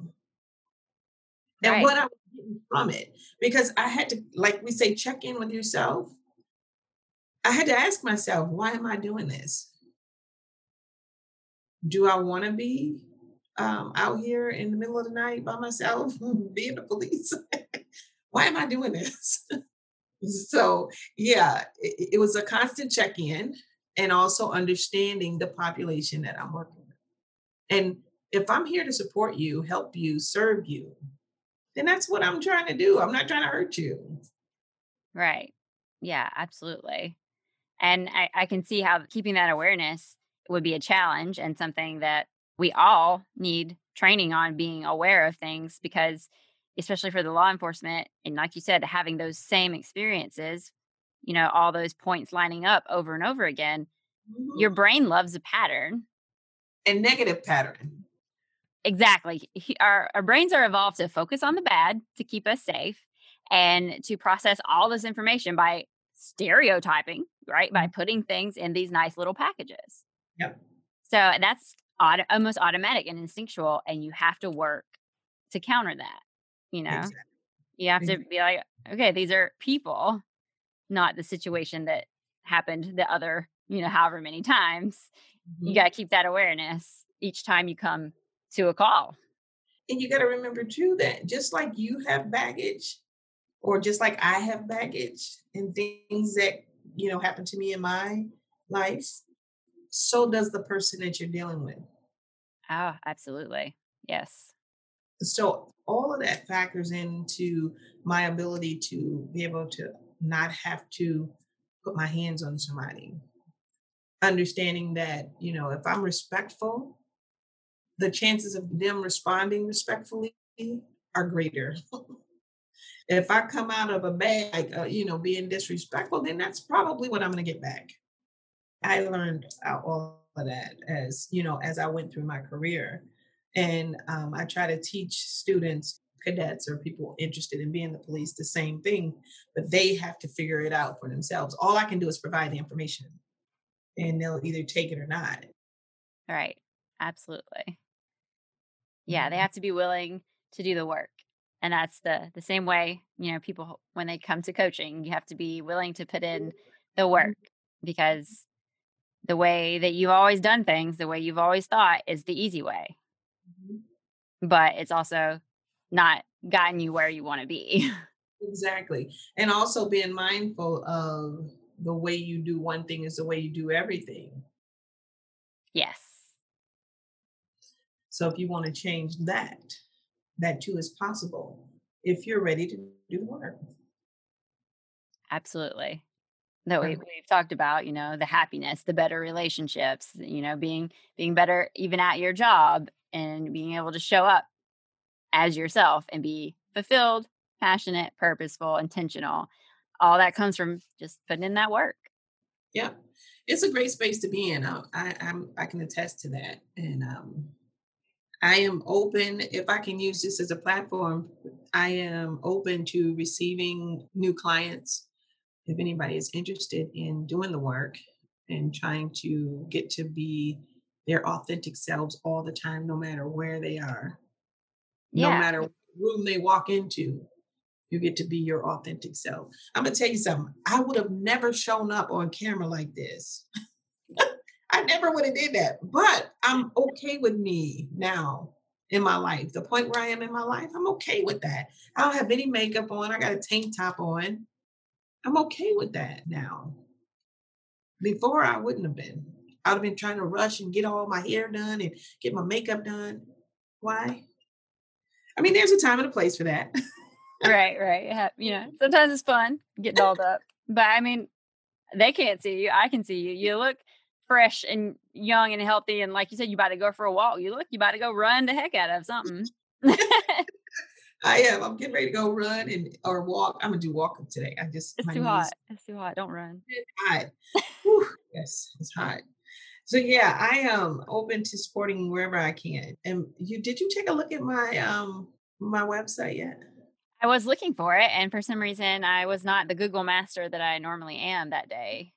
And right. what I was getting from it, because I had to, like we say, check in with yourself. I had to ask myself, why am I doing this? Do I want to be um, out here in the middle of the night by myself, being the police? why am I doing this? so, yeah, it, it, was a constant check in and also understanding the population that I'm working with. And if I'm here to support you, help you, serve you, then that's what I'm trying to do. I'm not trying to hurt you. Right. Yeah, absolutely. And I, I can see how keeping that awareness would be a challenge and something that we all need training on being aware of things because especially for the law enforcement and like you said having those same experiences you know all those points lining up over and over again mm-hmm. your brain loves a pattern a negative pattern exactly our, our brains are evolved to focus on the bad to keep us safe and to process all this information by stereotyping right mm-hmm. by putting things in these nice little packages yep so that's auto, almost automatic and instinctual and you have to work to counter that you know exactly. you have to be like okay these are people not the situation that happened the other you know however many times mm-hmm. you got to keep that awareness each time you come to a call and you got to remember too that just like you have baggage or just like i have baggage and things that you know happen to me in my life so does the person that you're dealing with. Oh absolutely. Yes. So all of that factors into my ability to be able to not have to put my hands on somebody. Understanding that you know if i'm respectful the chances of them responding respectfully are greater. If i come out of a bag uh, you know being disrespectful then that's probably what i'm going to get back i learned all of that as you know as i went through my career and um, I try to teach students, cadets, or people interested in being the police the same thing, but they have to figure it out for themselves. All I can do is provide the information, and they'll either take it or not. Right. Absolutely. Yeah, they mm-hmm. have to be willing to do the work. And that's the the same way, you know, people when they come to coaching, you have to be willing to put in the work because the way that you've always done things, the way you've always thought is the easy way mm-hmm. but it's also not gotten you where you want to be. exactly. And also being mindful of the way you do one thing is the way you do everything. Yes. So if you want to change that, that too is possible if you're ready to do the work. Absolutely. That we, we've talked about, you know, the happiness, the better relationships, you know, being being better even at your job and being able to show up as yourself and be fulfilled, passionate, purposeful, intentional. All that comes from just putting in that work. Yeah, it's a great space to be in. I, I, I'm, I can attest to that, and um, I am open. If I can use this as a platform, I am open to receiving new clients. If anybody is interested in doing the work and trying to get to be their authentic selves all the time, no matter where they are. Yeah. No matter what room they walk into, you get to be your authentic self. I'm gonna tell you something. I would have never shown up on camera like this. I never would have did that. But I'm okay with me now in my life. The point where I am in my life, I'm okay with that. I don't have any makeup on. I got a tank top on. I'm okay with that now. Before I wouldn't have been. I'd have been trying to rush and get all my hair done and get my makeup done. Why? I mean, there's a time and a place for that. right, right. You know, sometimes it's fun getting dolled up, but I mean, they can't see you. I can see you. You look fresh and young and healthy, and like you said, you about to go for a walk. You look, you about to go run the heck out of something. I am. I'm getting ready to go run and or walk. I'm gonna do walking today. I just it's too knees. hot. It's too hot. Don't run. It's hot. Whew, yes, it's hot. So yeah, I am open to supporting wherever I can. And you did you take a look at my um my website yet? I was looking for it, and for some reason, I was not the Google master that I normally am that day.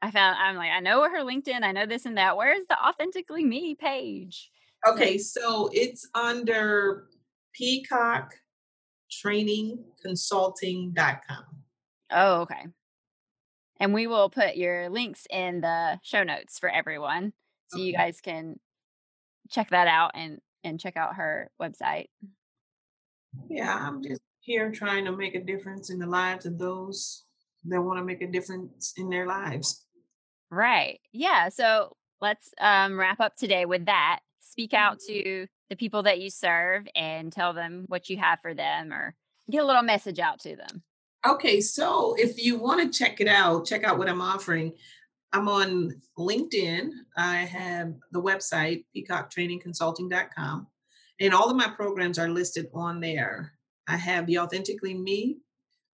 I found I'm like, I know her LinkedIn, I know this and that. Where's the authentically me page? Okay, so it's under Peacock Training Consulting.com. Oh, okay. And we will put your links in the show notes for everyone so okay. you guys can check that out and and check out her website. Yeah, I'm just here trying to make a difference in the lives of those that want to make a difference in their lives. Right. Yeah. So let's um, wrap up today with that. Speak out mm-hmm. to the people that you serve and tell them what you have for them or get a little message out to them. Okay. So if you want to check it out, check out what I'm offering. I'm on LinkedIn. I have the website, peacocktrainingconsulting.com, and all of my programs are listed on there. I have the Authentically Me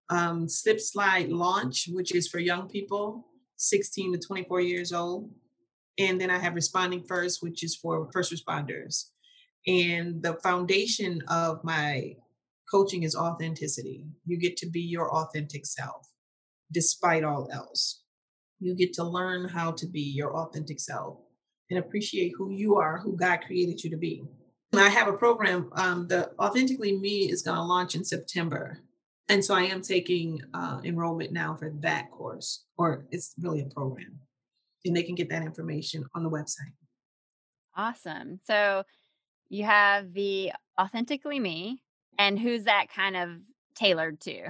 um, Slip Slide Launch, which is for young people 16 to 24 years old. And then I have Responding First, which is for first responders. And the foundation of my coaching is authenticity. You get to be your authentic self despite all else. You get to learn how to be your authentic self and appreciate who you are, who God created you to be. And I have a program, um, the Authentically Me is going to launch in September. And so I am taking uh, enrollment now for that course, or it's really a program. And they can get that information on the website. Awesome. So you have the Authentically Me, and who's that kind of tailored to?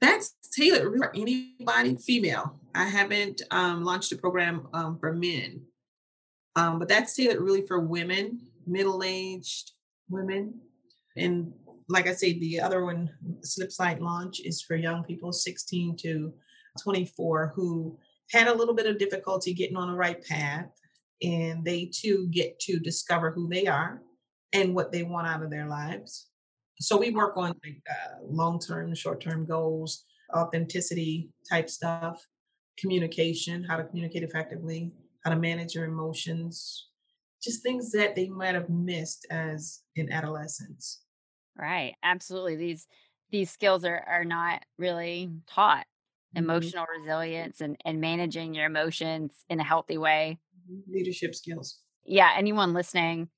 That's tailored for anybody female. I haven't um, launched a program um, for men, um, but that's tailored really for women, middle aged women. And like I say, the other one, Slip Slide Launch, is for young people 16 to 24 who had a little bit of difficulty getting on the right path. And they too get to discover who they are and what they want out of their lives. So we work on like uh, long-term, short-term goals, authenticity type stuff, communication, how to communicate effectively, how to manage your emotions, just things that they might have missed as in adolescence. Right. Absolutely. These these skills are are not really taught. Mm-hmm. Emotional resilience and and managing your emotions in a healthy way. Mm-hmm. Leadership skills. Yeah, anyone listening,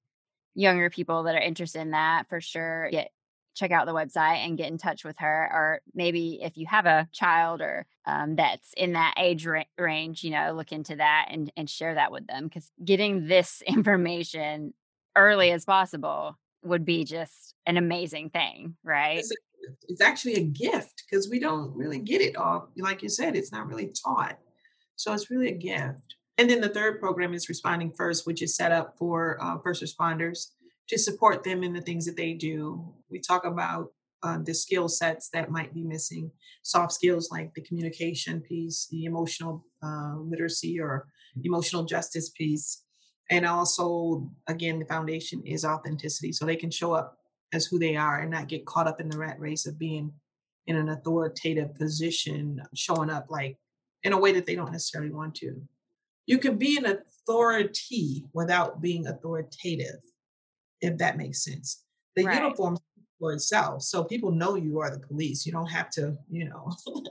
younger people that are interested in that for sure, get check out the website and get in touch with her or maybe if you have a child or um, that's in that age ra- range you know look into that and, and share that with them because getting this information early as possible would be just an amazing thing, right? It's, a, it's actually a gift because we don't really get it all. Like you said, it's not really taught. So it's really a gift. And then the third program is Responding First, which is set up for uh, first responders to support them in the things that they do. We talk about uh, the skill sets that might be missing, soft skills like the communication piece, the emotional uh, literacy or emotional justice piece, and also again the foundation is authenticity so they can show up as who they are and not get caught up in the rat race of being in an authoritative position showing up like in a way that they don't necessarily want to you can be an authority without being authoritative if that makes sense the right. uniform for itself so people know you are the police you don't have to you know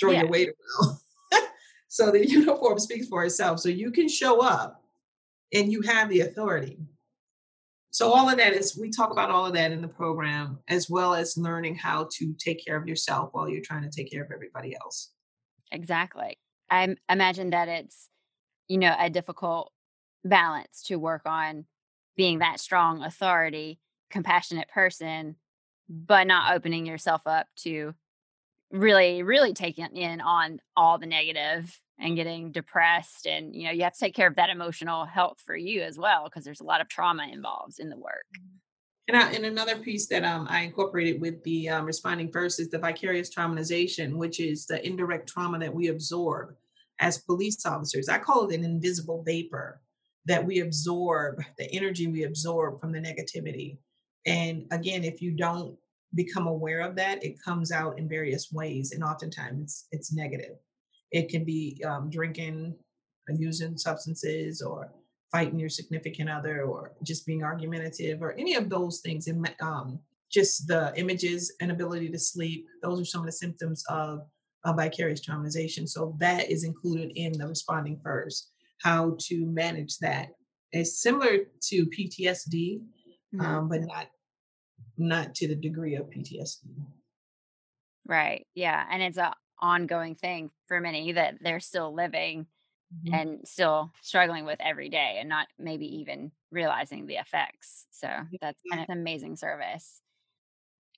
throw yeah. your weight around so the uniform speaks for itself so you can show up and you have the authority. So, all of that is, we talk about all of that in the program, as well as learning how to take care of yourself while you're trying to take care of everybody else. Exactly. I imagine that it's, you know, a difficult balance to work on being that strong authority, compassionate person, but not opening yourself up to really, really taking in on all the negative and getting depressed and you know you have to take care of that emotional health for you as well because there's a lot of trauma involved in the work mm-hmm. and, I, and another piece that um, i incorporated with the um, responding first is the vicarious traumatization which is the indirect trauma that we absorb as police officers i call it an invisible vapor that we absorb the energy we absorb from the negativity and again if you don't become aware of that it comes out in various ways and oftentimes it's, it's negative it can be um, drinking using substances or fighting your significant other or just being argumentative or any of those things. And um, just the images and ability to sleep. Those are some of the symptoms of, of vicarious traumatization. So that is included in the responding first. How to manage that. It's similar to PTSD, mm-hmm. um, but not not to the degree of PTSD. Right. Yeah, and it's a ongoing thing for many that they're still living mm-hmm. and still struggling with every day and not maybe even realizing the effects. So that's an amazing service.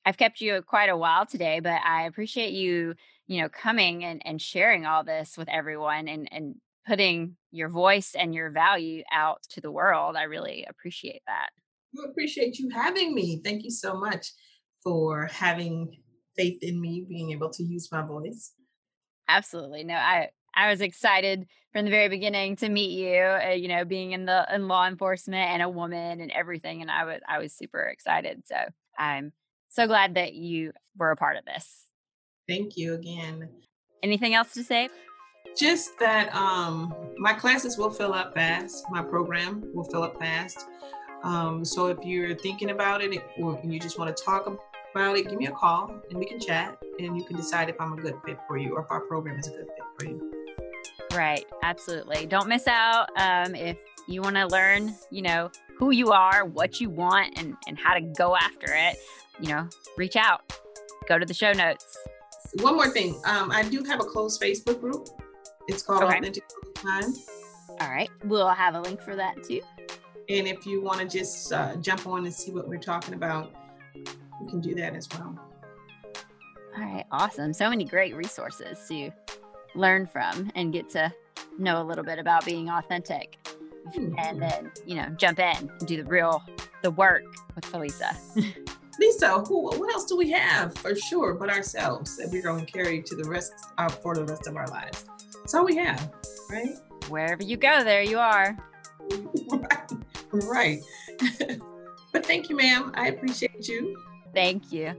I've kept you quite a while today, but I appreciate you, you know, coming and, and sharing all this with everyone and, and putting your voice and your value out to the world. I really appreciate that. I appreciate you having me. Thank you so much for having faith in me being able to use my voice. Absolutely. No, I I was excited from the very beginning to meet you, uh, you know, being in the in law enforcement and a woman and everything and I was I was super excited. So, I'm so glad that you were a part of this. Thank you again. Anything else to say? Just that um, my classes will fill up fast. My program will fill up fast. Um, so if you're thinking about it or you just want to talk about it, give me a call and we can chat and you can decide if I'm a good fit for you or if our program is a good fit for you. Right. Absolutely. Don't miss out. Um, if you want to learn, you know, who you are, what you want, and, and how to go after it, you know, reach out. Go to the show notes. One more thing. Um, I do have a closed Facebook group. It's called okay. Authentic Time. All right. We'll have a link for that too. And if you want to just uh, jump on and see what we're talking about, you can do that as well. All right. Awesome. So many great resources to learn from and get to know a little bit about being authentic. And then, you know, jump in and do the real the work with Felisa. Lisa, who, what else do we have for sure but ourselves that we're going to carry to the rest uh, for the rest of our lives? That's all we have, right? Wherever you go, there you are. right. right. but thank you, ma'am. I appreciate you. Thank you.